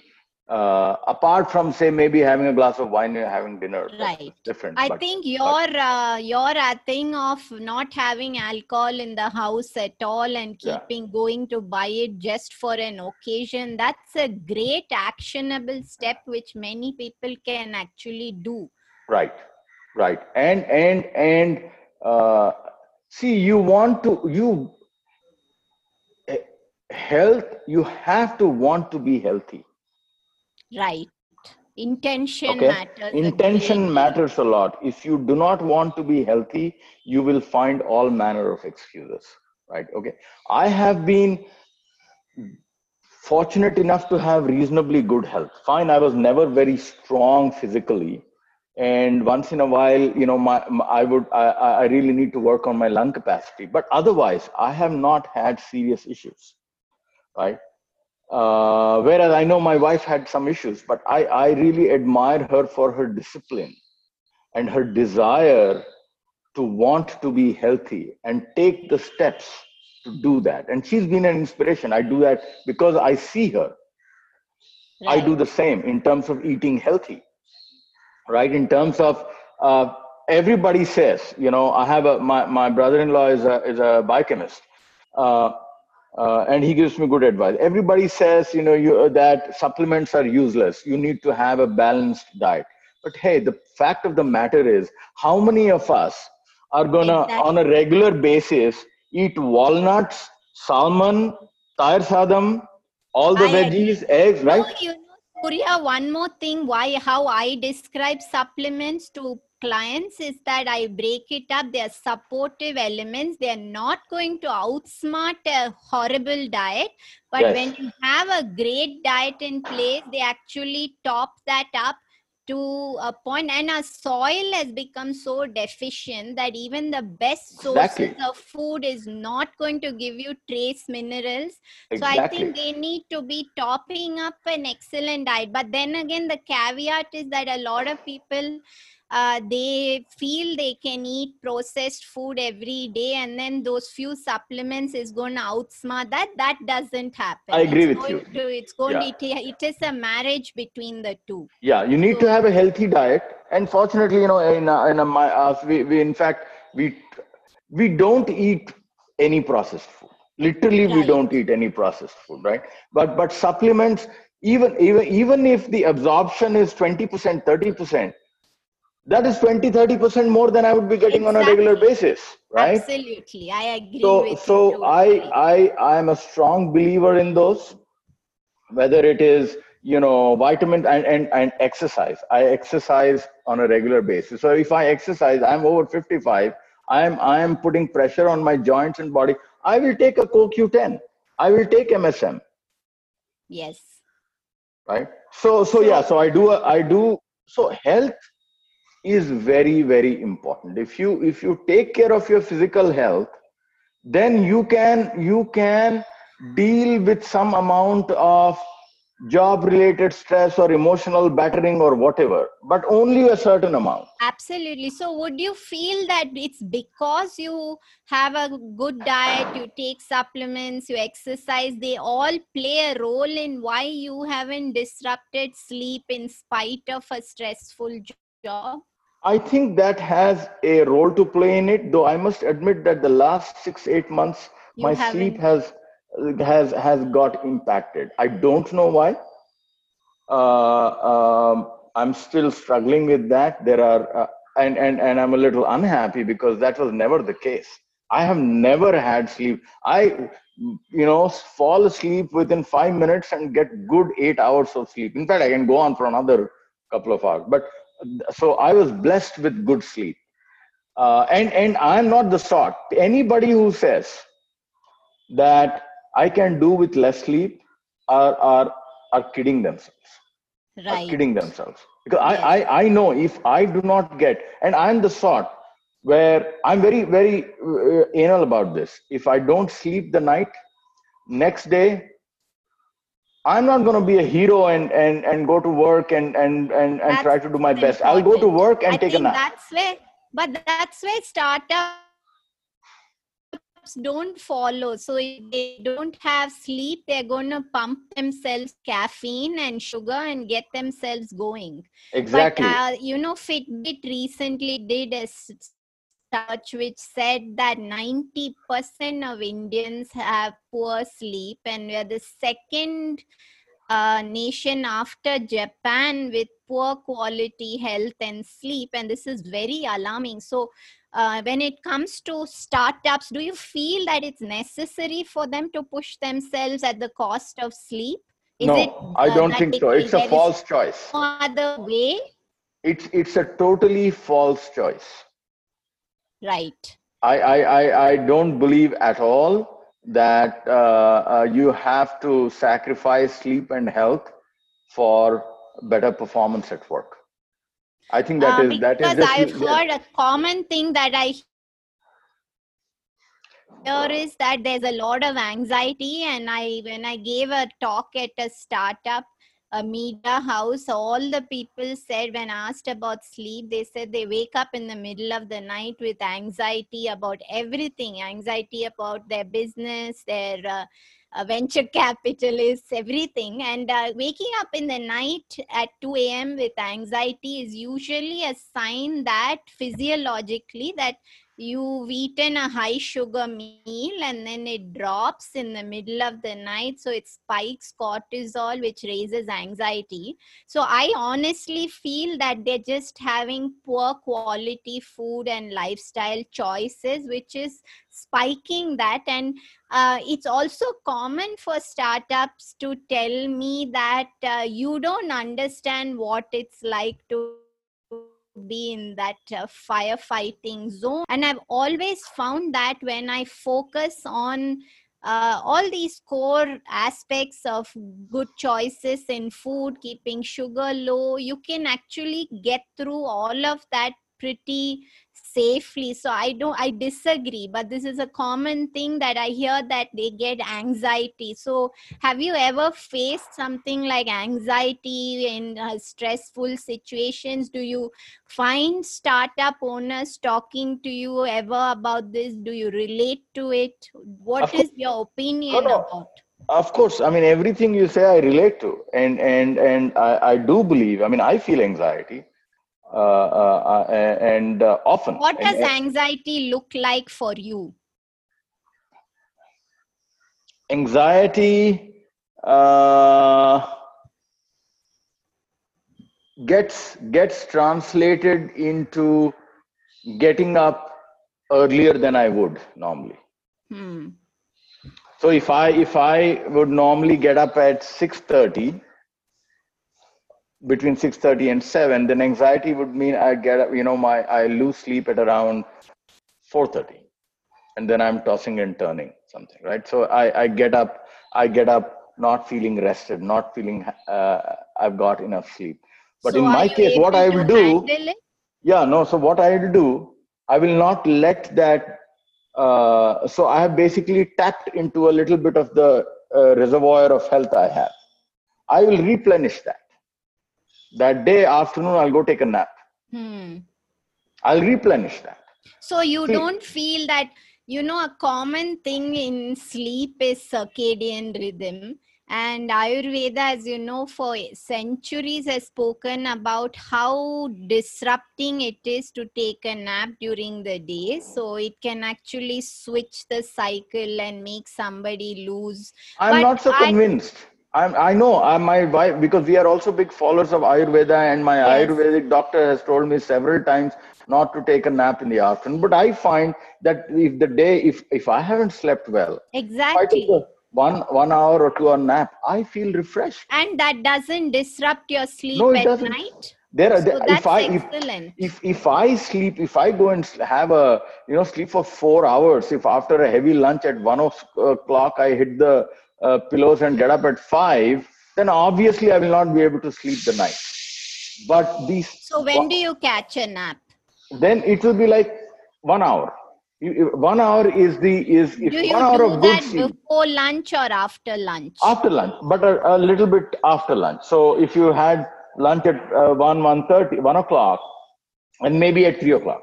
S3: uh, apart from say maybe having a glass of wine and having dinner
S1: Right.
S3: different
S1: I
S3: but-
S1: think your uh, your uh, thing of not having alcohol in the house at all and
S3: Yeah.
S1: keeping going to buy it just for an occasion that's a great actionable step which many people can actually do.
S3: right right and and and uh, see you want to you eh, health you have to want to be healthy
S1: Right. Intention
S3: Okay.
S1: matters.
S3: intention matters a lot. If you do not want to be healthy you will find all manner of excuses. Right. Okay. I have been fortunate enough to have reasonably good health. Fine i was never very strong physically. And once in a while you know my, my i would I I really need to work on my lung capacity. But otherwise i have not had serious issues. Right uh, whereas I know my wife had some issues, but I, I really admire her for her discipline and her desire to want to be healthy and take the steps to do that. And she's been an inspiration. I do that because I see her. I do the same in terms of eating healthy, right? In terms of uh, everybody says, you know, I have a my, my brother-in-law is a is a biochemist, uh, uh, and he gives me good advice. Everybody says, you know, you, that supplements are useless. You need to have a balanced diet. But hey, the fact of the matter is, how many of us are gonna exactly. on a regular basis eat walnuts, salmon, tayar sadam, all the I veggies, agree. eggs, right? No,
S1: you know, Surya, one more thing why how I describe supplements to clients is that I break it up. They are supportive elements. They are not going to outsmart a horrible diet. But yes. when you have a great diet in place, they actually top that up to a point and our soil has become so deficient that even the best sources exactly. of food is not going to give you trace minerals exactly. so i think they need to be topping up an excellent diet but then again the caveat is that a lot of people uh, they feel they can eat processed food every day and then those few supplements is going to outsmart that. That doesn't happen.
S3: I agree it's with you.
S1: to, it's going yeah. to it is a marriage between the two.
S3: Yeah you need so, to have a healthy diet. And fortunately you know in a, in a, my, uh, we, we in fact we we don't eat any processed food. Literally right. we don't eat any processed food right? But but supplements even even even if the absorption is 20% 30% that is 20 30% more than i would be getting exactly. on a regular basis right?
S1: Absolutely. I agree
S3: so so i i i am a strong believer in those whether it is you know vitamin and, and and exercise. I exercise on a regular basis. So if i exercise i'm over 55 i am i am putting pressure on my joints and body i will take a coq10 i will take msm
S1: yes.
S3: Right? So so yeah so i do i do so health is very very important. If you if you take care of your physical health then you can you can deal with some amount of job related stress or emotional battering or whatever but only a certain amount.
S1: Absolutely. So would you feel that it's because you have a good diet you take supplements you exercise they all play a role in why you haven't disrupted sleep in spite of a stressful job
S3: I think that has a role to play in it, though I must admit that the last six, eight months, you my haven't. sleep has has has got impacted. I don't know why. Uh, um, I'm still struggling with that. There are uh, and and and I'm a little unhappy because that was never the case. I have never had sleep. I you know fall asleep within five minutes and get good eight hours of sleep. In fact, I can go on for another couple of hours. But so I was blessed with good sleep. Uh, and and I'm not the sort. Anybody who says that I can do with less sleep are are are kidding themselves.
S1: Right.
S3: Are kidding themselves. Because yes. I, I I know if I do not get, and I'm the sort where I'm very very uh, anal about this. If I don't sleep the night, next day I'm not going to be a hero and, and, and go to work and, and, and, and try to do my best. I'll go to work and I take a nap.
S1: That's where, but that's where startups don't follow. So if they don't have sleep, they're going to pump themselves caffeine and sugar and get themselves going.
S3: Exactly.
S1: But, uh, you know, Fitbit recently did a research which said that 90% of Indians have poor sleep, and we are the second uh, nation after Japan with poor quality health and sleep, and this is very alarming. So, uh, when it comes to startups, do you feel that it's necessary for them to push themselves at the cost of sleep?
S3: Is no, it, uh, I don't think so. It's a false choice.
S1: No other way?
S3: It's it's a totally false choice
S1: Right.
S3: I, I, I, I don't believe at all that uh, uh, you have to sacrifice sleep and health for better performance at work. I think that uh, is that is.
S1: Because I've heard a common thing that I hear is that there's a lot of anxiety, and I when I gave a talk at a startup, a media house all the people said when asked about sleep they said they wake up in the middle of the night with anxiety about everything anxiety about their business their uh, uh, venture capitalists everything. And uh, waking up in the night at 2 a.m with anxiety is usually a sign that physiologically that you've eaten a high sugar meal and then it drops in the middle of the night. So it spikes cortisol which raises anxiety. So i honestly feel that they're just having poor quality food and lifestyle choices which is spiking that. And uh, it's also common for startups to tell me that uh, you don't understand what it's like to be in that uh, firefighting zone. And I've always found that when I focus on uh, all these core aspects of good choices in food, keeping sugar low, you can actually get through all of that pretty safely. So i don't i disagree but this is a common thing that i hear that they get anxiety. So have you ever faced something like anxiety in uh, stressful situations? Do you find startup owners talking to you ever about this? Do you relate to it? What is your opinion no, no. about
S3: of course i mean everything you say i relate to. And and and I, I do believe i mean i feel anxiety Uh, uh, uh, and often.
S1: What does and, anxiety look like for you?
S3: Anxiety gets gets translated into getting up earlier than I would normally. Hmm. So if I if I would normally get up at six thirty, between 6.30 and 7 then anxiety would mean i get up you know my i lose sleep at around 4.30 and then i'm tossing and turning something right? So i i get up i get up not feeling rested not feeling uh, i've got enough sleep. But so in my case what i will do yeah no so what i will do i will not let that uh, so i have basically tapped into a little bit of the uh, reservoir of health i have. I will replenish that that day afternoon i'll go take a nap. Hmm. i'll replenish that.
S1: So you See, don't feel that you know a common thing in sleep is circadian rhythm. And ayurveda as you know for centuries has spoken about how disrupting it is to take a nap during the day. So it can actually switch the cycle and make somebody lose.
S3: I'm but not so I, convinced I'm, I know I'm my wife because we are also big followers of Ayurveda, and my yes. Ayurvedic doctor has told me several times not to take a nap in the afternoon. But I find that if the day, if if I haven't slept well,
S1: exactly
S3: one one hour or two hour nap, I feel refreshed.
S1: And that doesn't disrupt your sleep no, at doesn't. night.
S3: There, so there if I if, if if I sleep, if I go and have a you know sleep for four hours, if after a heavy lunch at one o'clock I hit the uh, pillows and get up at five, then obviously I will not be able to sleep the night. But these.
S1: So when do you catch a nap?
S3: Then it will be like one hour. one hour is the is
S1: if do
S3: you one hour
S1: do
S3: of
S1: good sleep. before lunch or after lunch?
S3: After lunch, but a, a little bit after lunch. So if you had lunch at uh, one one thirty, one o'clock, and maybe at three o'clock,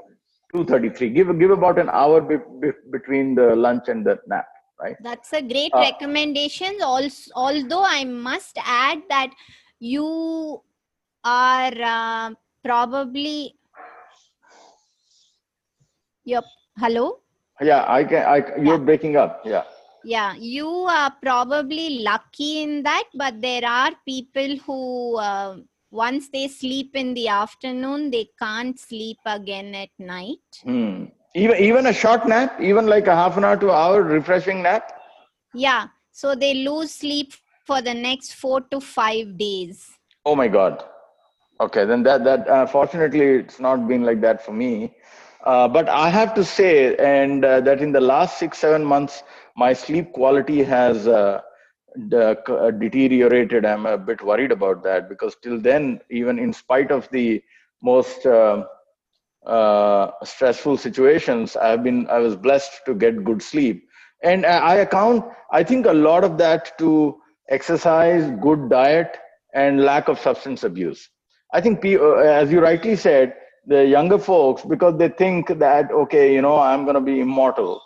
S3: two thirty three. Give give about an hour be, be, between the lunch and the nap right?
S1: That's a great uh, recommendation. Also although i must add that you are uh, probably yep hello?
S3: Yeah i can i you're yeah. breaking up yeah.
S1: Yeah you are probably lucky in that but there are people who uh, once they sleep in the afternoon they can't sleep again at night.
S3: Hmm even even a short nap even like a half an hour to hour refreshing nap?
S1: Yeah. So they lose sleep for the next 4 to 5 days.
S3: Oh my god. Okay then that that uh, fortunately it's not been like that for me. Uh, but i have to say and uh, that in the last 6 7 months my sleep quality has uh, de- uh, deteriorated. I'm a bit worried about that because till then even in spite of the most uh, stressful situations i've been i was blessed to get good sleep and i account i think a lot of that to exercise good diet and lack of substance abuse. I think, uh, as you rightly said, the younger folks, because they think that, okay, you know, I'm going to be immortal.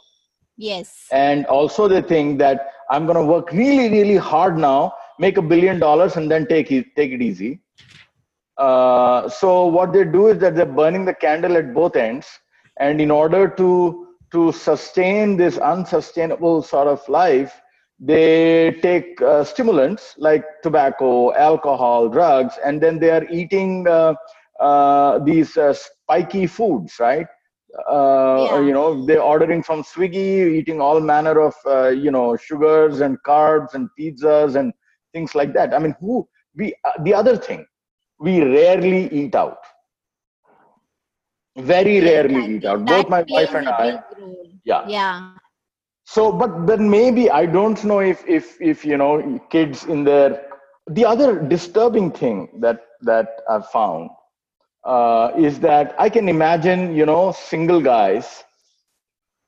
S1: Yes.
S3: And also they think that I'm going to work really, really hard now, make a billion dollars, and then take it, take it easy. Uh, so what they do is that they're burning the candle at both ends, and in order to to sustain this unsustainable sort of life, they take uh, stimulants like tobacco, alcohol, drugs, and then they are eating uh, uh, these uh, spiky foods, right? Uh, yeah. You know, they're ordering from Swiggy, eating all manner of uh, you know sugars and carbs and pizzas and things like that. I mean, who we the other thing, we rarely eat out. Very rarely eat out. Both my wife and I. Yeah.
S1: Yeah
S3: so but then maybe i don't know if if if you know kids in their the other disturbing thing that that i've found uh, is that i can imagine you know single guys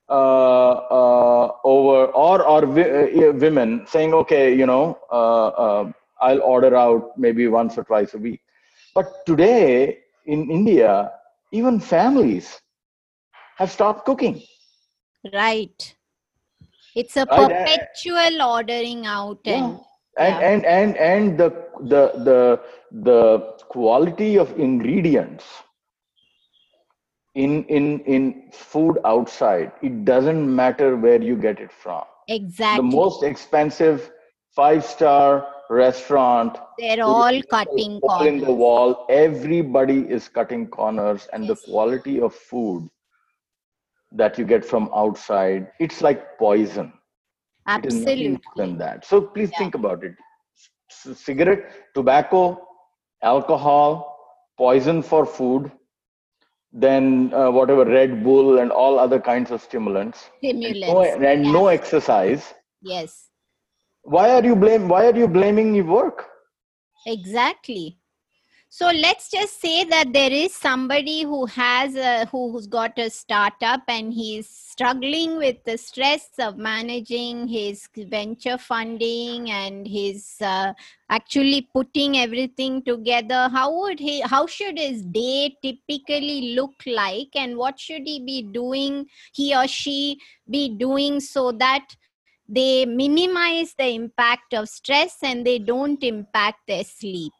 S3: uh, uh, over or or uh, women saying okay you know uh, uh, i'll order out maybe once or twice a week but today in india even families have stopped cooking
S1: right it's a perpetual ordering out and
S3: yeah. and, yeah. and and and the the the the quality of ingredients in in in food outside it doesn't matter where you get it from
S1: exactly
S3: the most expensive five star restaurant
S1: they're all cutting
S3: corners in the wall. Everybody is cutting corners and yes. the quality of food that you get from outside it's like poison.
S1: Absolutely
S3: than that. So please yeah. think about it. C- cigarette tobacco alcohol poison for food then uh, whatever red bull and all other kinds of stimulants.
S1: Stimulants
S3: and, no, and no exercise.
S1: Yes
S3: why are you blame why are you blaming your work
S1: exactly so let's just say that there is somebody who has a, who's got a startup and he's struggling with the stress of managing his venture funding and his uh, actually putting everything together. How would he? How should his day typically look like, and what should he be doing? He or she be doing so that they minimize the impact of stress and they don't impact their sleep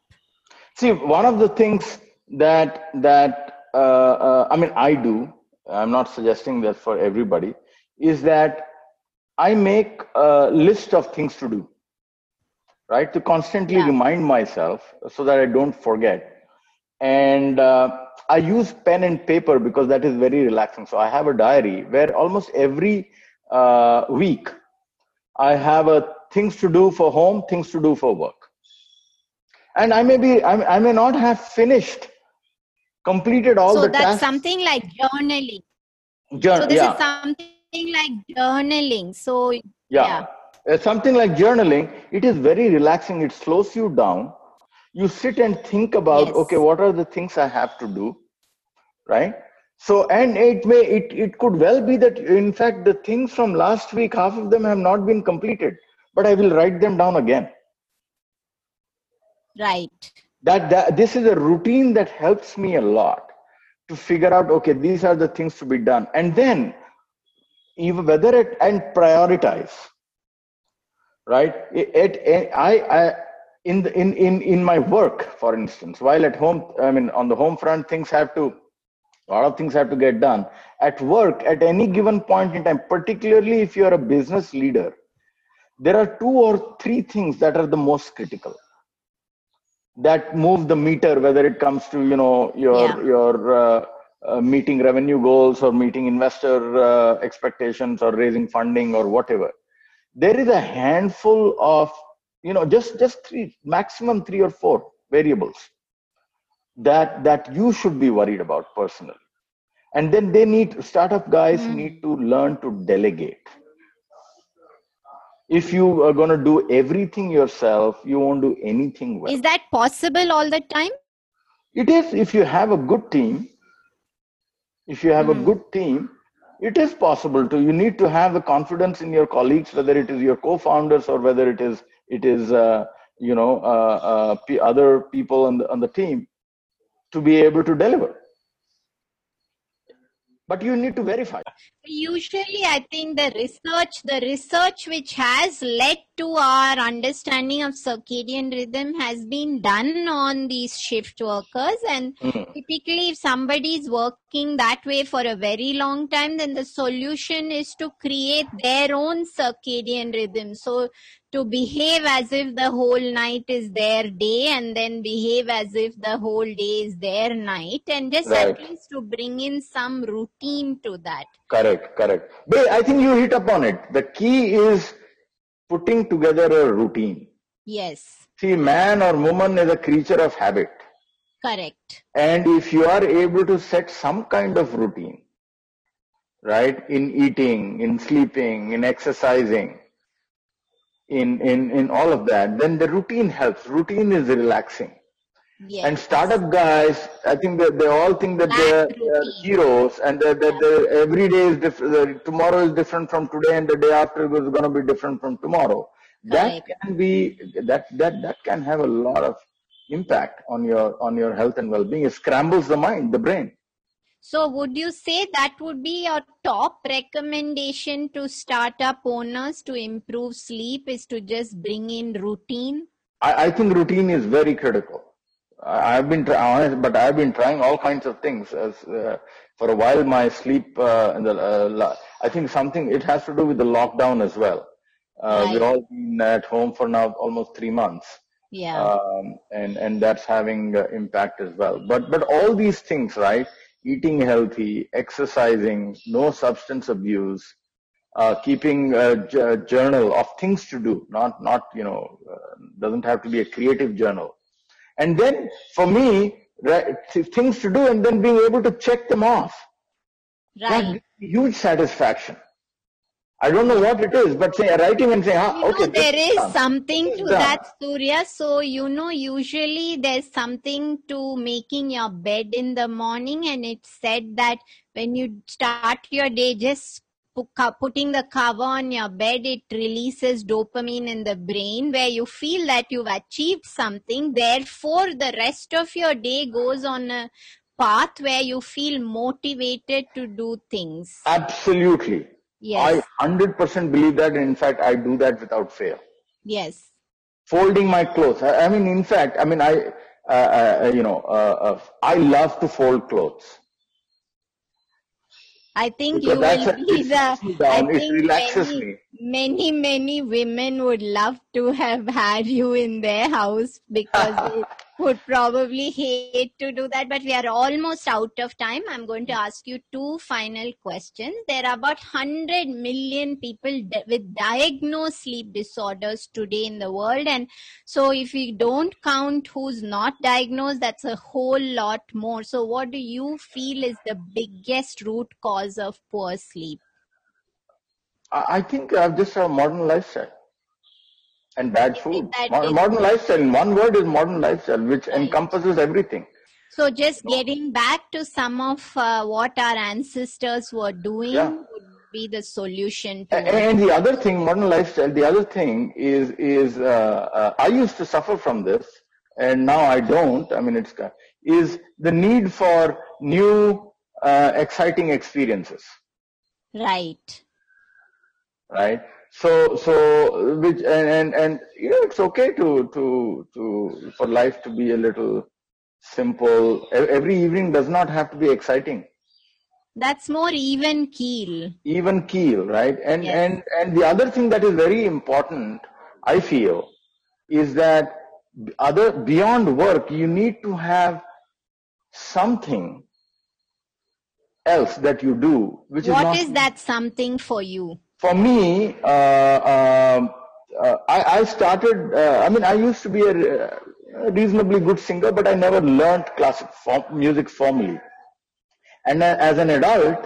S3: See, one of the things that that uh, uh, I mean, I do. I'm not suggesting that for everybody. Is that I make a list of things to do, right? To constantly yeah. remind myself so that I don't forget. And uh, I use pen and paper because that is very relaxing. So I have a diary where almost every uh, week I have a things to do for home, things to do for work. And i may be i, I may not have finished completed all
S1: so
S3: the
S1: that's
S3: tasks.
S1: something like journaling.
S3: Jour-
S1: so this
S3: yeah.
S1: is something like journaling. So
S3: yeah, yeah. Uh, something like journaling. It is very relaxing. It slows you down. You sit and think about yes. okay what are the things i have to do? Right so and it may it, it could well be that in fact the things from last week half of them have not been completed but i will write them down again.
S1: Right.
S3: That, that this is a routine that helps me a lot to figure out okay these are the things to be done. And then even whether it and prioritize right? It, it, I, I in the in, in in my work for instance while at home i mean on the home front things have to a lot of things have to get done. At work at any given point in time particularly if you are a business leader there are two or three things that are the most critical that move the meter whether it comes to you know your yeah. your uh, uh, meeting revenue goals or meeting investor uh, expectations or raising funding or whatever. There is a handful of you know just just three maximum three or four variables that that you should be worried about personally and then they need startup guys mm. need to learn to delegate if you are going to do everything yourself you won't do anything well
S1: is that possible all the time
S3: it is if you have a good team if you have mm. a hmm. good team it is possible to you need to have the confidence in your colleagues whether it is your co-founders or whether it is it is uh, you know uh, uh, other people on the on the team to be able to deliver. But you need to verify
S1: usually i think the research the research which has led to our understanding of circadian rhythm has been done on these shift workers and mm. typically if somebody is working that way for a very long time then the solution is to create their own circadian rhythm so to behave as if the whole night is their day and then behave as if the whole day is their night and just right. at least to bring in some routine to that
S3: correct correct but i think you hit upon it. The key is putting together a routine.
S1: Yes.
S3: See man or woman is a creature of habit.
S1: Correct.
S3: And if you are able to set some kind of routine right in eating in sleeping in exercising in, in, in all of that, then the routine helps. Routine is relaxing. Yes. And startup guys, I think that they all think that they're, they're, heroes and that, that every day is different. Tomorrow is different from today, and the day after is going to be different from tomorrow. That right. can be that that that can have a lot of impact on your on your health and well-being. It scrambles the mind, the brain.
S1: So would you say that would be your top recommendation to startup owners to improve sleep is to just bring in routine?
S3: I, I think routine is very critical. I, have been honest, but I've been trying all kinds of things. As uh, for a while, my sleep, uh, the, uh, I think something it has to do with the lockdown as well. Uh, right. We're all been at home for now almost three months.
S1: Yeah. Um,
S3: and and that's having impact as well. But but all these things, right? eating healthy, exercising, no substance abuse, uh, keeping a, j- journal of things to do, not, not, you know, uh, doesn't have to be a creative journal. And then for me, right, things to do and then being able to check them off.
S1: Right.
S3: huge satisfaction. I don't know what it is, but say, writing and saying, ah, okay.
S1: Know, there is done. something to that, Surya. So, you know, usually there's something to making your bed in the morning, and it's said that when you start your day, just putting the cover on your bed, it releases dopamine in the brain where you feel that you've achieved something. Therefore, the rest of your day goes on a path where you feel motivated to do things.
S3: Absolutely.
S1: Yes.
S3: I 100% believe that. In fact, I do that without fail.
S1: Yes.
S3: Folding my clothes. I, I mean, in fact, I mean, I, uh, uh, you know, uh, uh I love to fold clothes.
S1: I think because you will be the. [laughs] I think many, many, many women would love to have had you in their house because they [laughs] would probably hate to do that, but we are almost out of time. I'm going to ask you two final questions. There are about 100 million people with diagnosed sleep disorders today in the world. And so if we don't count who's not diagnosed, that's a whole lot more. So what do you feel is the biggest root cause of poor sleep?
S3: I think uh, just a modern lifestyle and bad food. Modern, modern lifestyle. In one word is modern lifestyle, which encompasses everything.
S1: So just getting back to some of uh, what our ancestors were doing yeah. would be the solution.
S3: and, and the other thing, modern lifestyle. The other thing is is uh, uh, I used to suffer from this, and now I don't. I mean, it's is the need for new, uh, exciting experiences.
S1: Right.
S3: Right? So so which and, and and you know it's okay to to to for life to be a little simple. Every evening does not have to be exciting.
S1: That's more even keel.
S3: Even keel right? And yes. and and the other thing that is very important i feel is that other beyond work you need to have something else that you do which
S1: what
S3: is what
S1: is that something for you
S3: for me, uh, um, uh, I, I, started, uh, I mean, I used to be a, a, reasonably good singer, but I never learned classic form, music formally. And as an adult,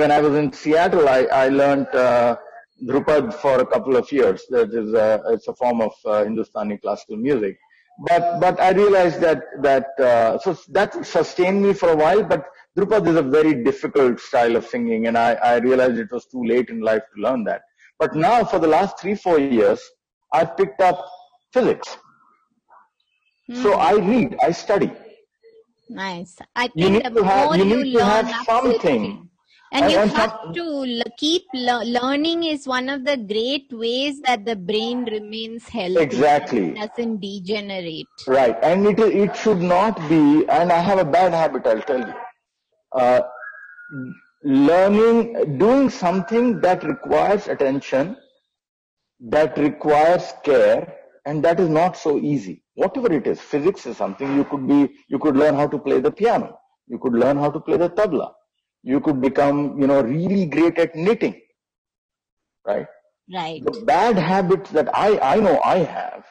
S3: when I was in Seattle, I, I learned uh, Dhrupad for a couple of years. That is, a, it's a form of uh, Hindustani classical music. But but I realized that that uh, so that sustained me for a while. But Dhrupad is a very difficult style of singing, and I, I realized it was too late in life to learn that. But now, for the last three, four years, I've picked up physics. So
S1: Hmm.
S3: I read, I study.
S1: Nice. I
S3: You need
S1: the
S3: to have- you
S1: you,
S3: need to
S1: learn,
S3: have something.
S1: And,
S3: And-
S1: you
S3: and
S1: have
S3: some-
S1: to keep le- learning is one of the great ways that the brain remains healthy.
S3: Exactly.
S1: Doesn't degenerate.
S3: Right. And it, it should not be, and I have a bad habit, I'll tell you. Uh, learning, doing something that requires attention, that requires care, and that is not so easy. Whatever it is, physics is something you could be, you could learn how to play the piano. You could learn how to play the tabla. You could become, you know, really great at knitting. Right?
S1: Right.
S3: the bad habits that I, I know I have,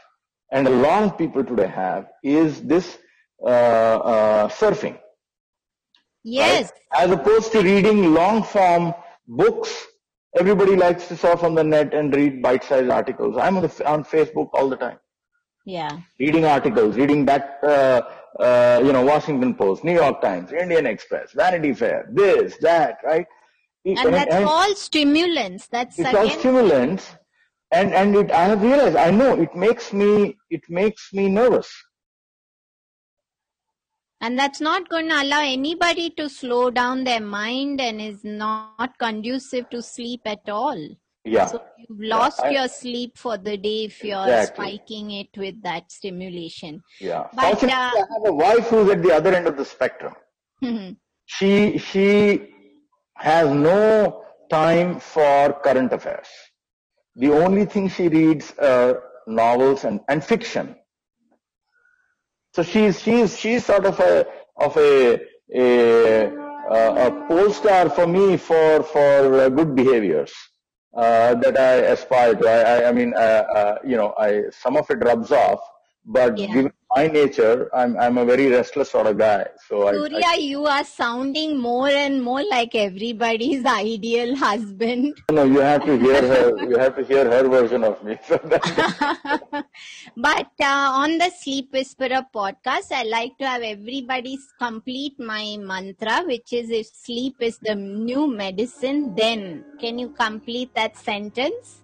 S3: and a lot of people today have, is this uh, uh, surfing.
S1: Yes.
S3: right? As opposed to reading long form books, everybody likes to surf on the net and read bite sized articles. I'm on, the, on Facebook all the time,
S1: Yeah.
S3: reading articles, reading that, uh, uh, you know, Washington Post, New York Times, Indian Express, Vanity Fair, this, that, right?
S1: And that's all stimulants. That's
S3: it's all stimulants and and it i have realized i know it makes me it makes me nervous
S1: And that's not going to allow anybody to slow down their mind and is not conducive to sleep at all.
S3: yeah
S1: So you've lost
S3: I-
S1: your sleep for the day if you're
S3: Exactly.
S1: spiking it with that stimulation.
S3: yeah
S1: But, uh,
S3: i have a wife who's at the other end of the spectrum she she has no time for current affairs the only thing she reads are novels and, and fiction so she's she's she's sort of a of a a, a, a pole star for me for for uh, good behaviors uh, that I aspire to. I I, I mean uh, uh, you know I some of it rubs off, but
S1: Yeah.
S3: given my nature, I'm I'm a very restless sort of guy. So I,
S1: Surya,
S3: I
S1: you are sounding more and more like everybody's [laughs] ideal husband.
S3: no, you have to hear her. [laughs] You have to hear her version of me. So [laughs]
S1: but uh, on the Sleep Whisperer podcast, I like to have everybody complete my mantra, which is if sleep is the new medicine, then can you complete that sentence?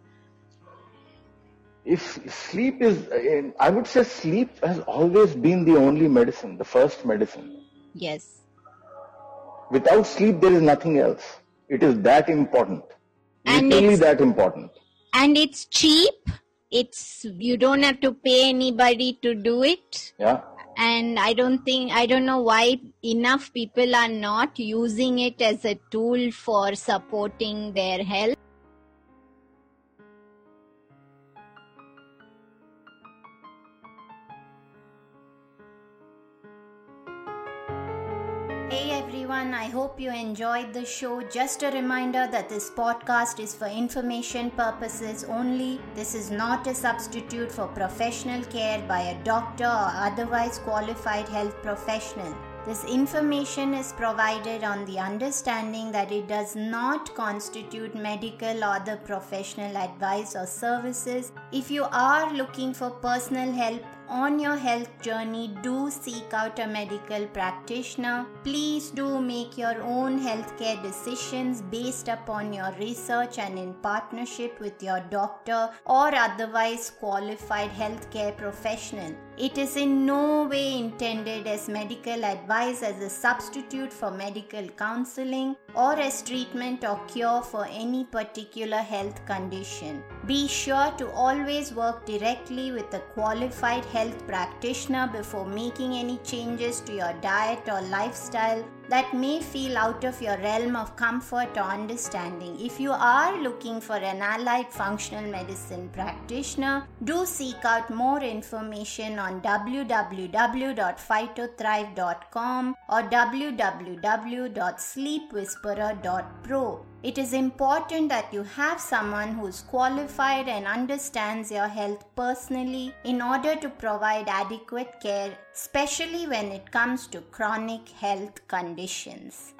S3: If sleep is, I would say sleep has always been the only medicine, the first medicine.
S1: Yes.
S3: Without sleep, there is nothing else. It is that important.
S1: And
S3: Literally
S1: it's-
S3: that important.
S1: And it's cheap. It's you don't have to pay anybody to do it.
S3: Yeah.
S1: and i don't think i don't know why enough people are not using it as a tool for supporting their health
S2: everyone, I hope you enjoyed the show. Just a reminder that this podcast is for information purposes only. This is not a substitute for professional care by a doctor or otherwise qualified health professional. This information is provided on the understanding that it does not constitute medical or other professional advice or services. If you are looking for personal help on your health journey, do seek out a medical practitioner. Please do make your own healthcare decisions based upon your research and in partnership with your doctor or otherwise qualified healthcare professional. It is in no way intended as medical advice as a substitute for medical counseling or as treatment or cure for any particular health condition. Be sure to always work directly with a qualified health practitioner before making any changes to your diet or lifestyle that may feel out of your realm of comfort or understanding. If you are looking for an allied functional medicine practitioner, do seek out more information on www.phytothrive.com or www.sleepwhisperer.pro. It is important that you have someone who is qualified and understands your health personally in order to provide adequate care, especially when it comes to chronic health conditions.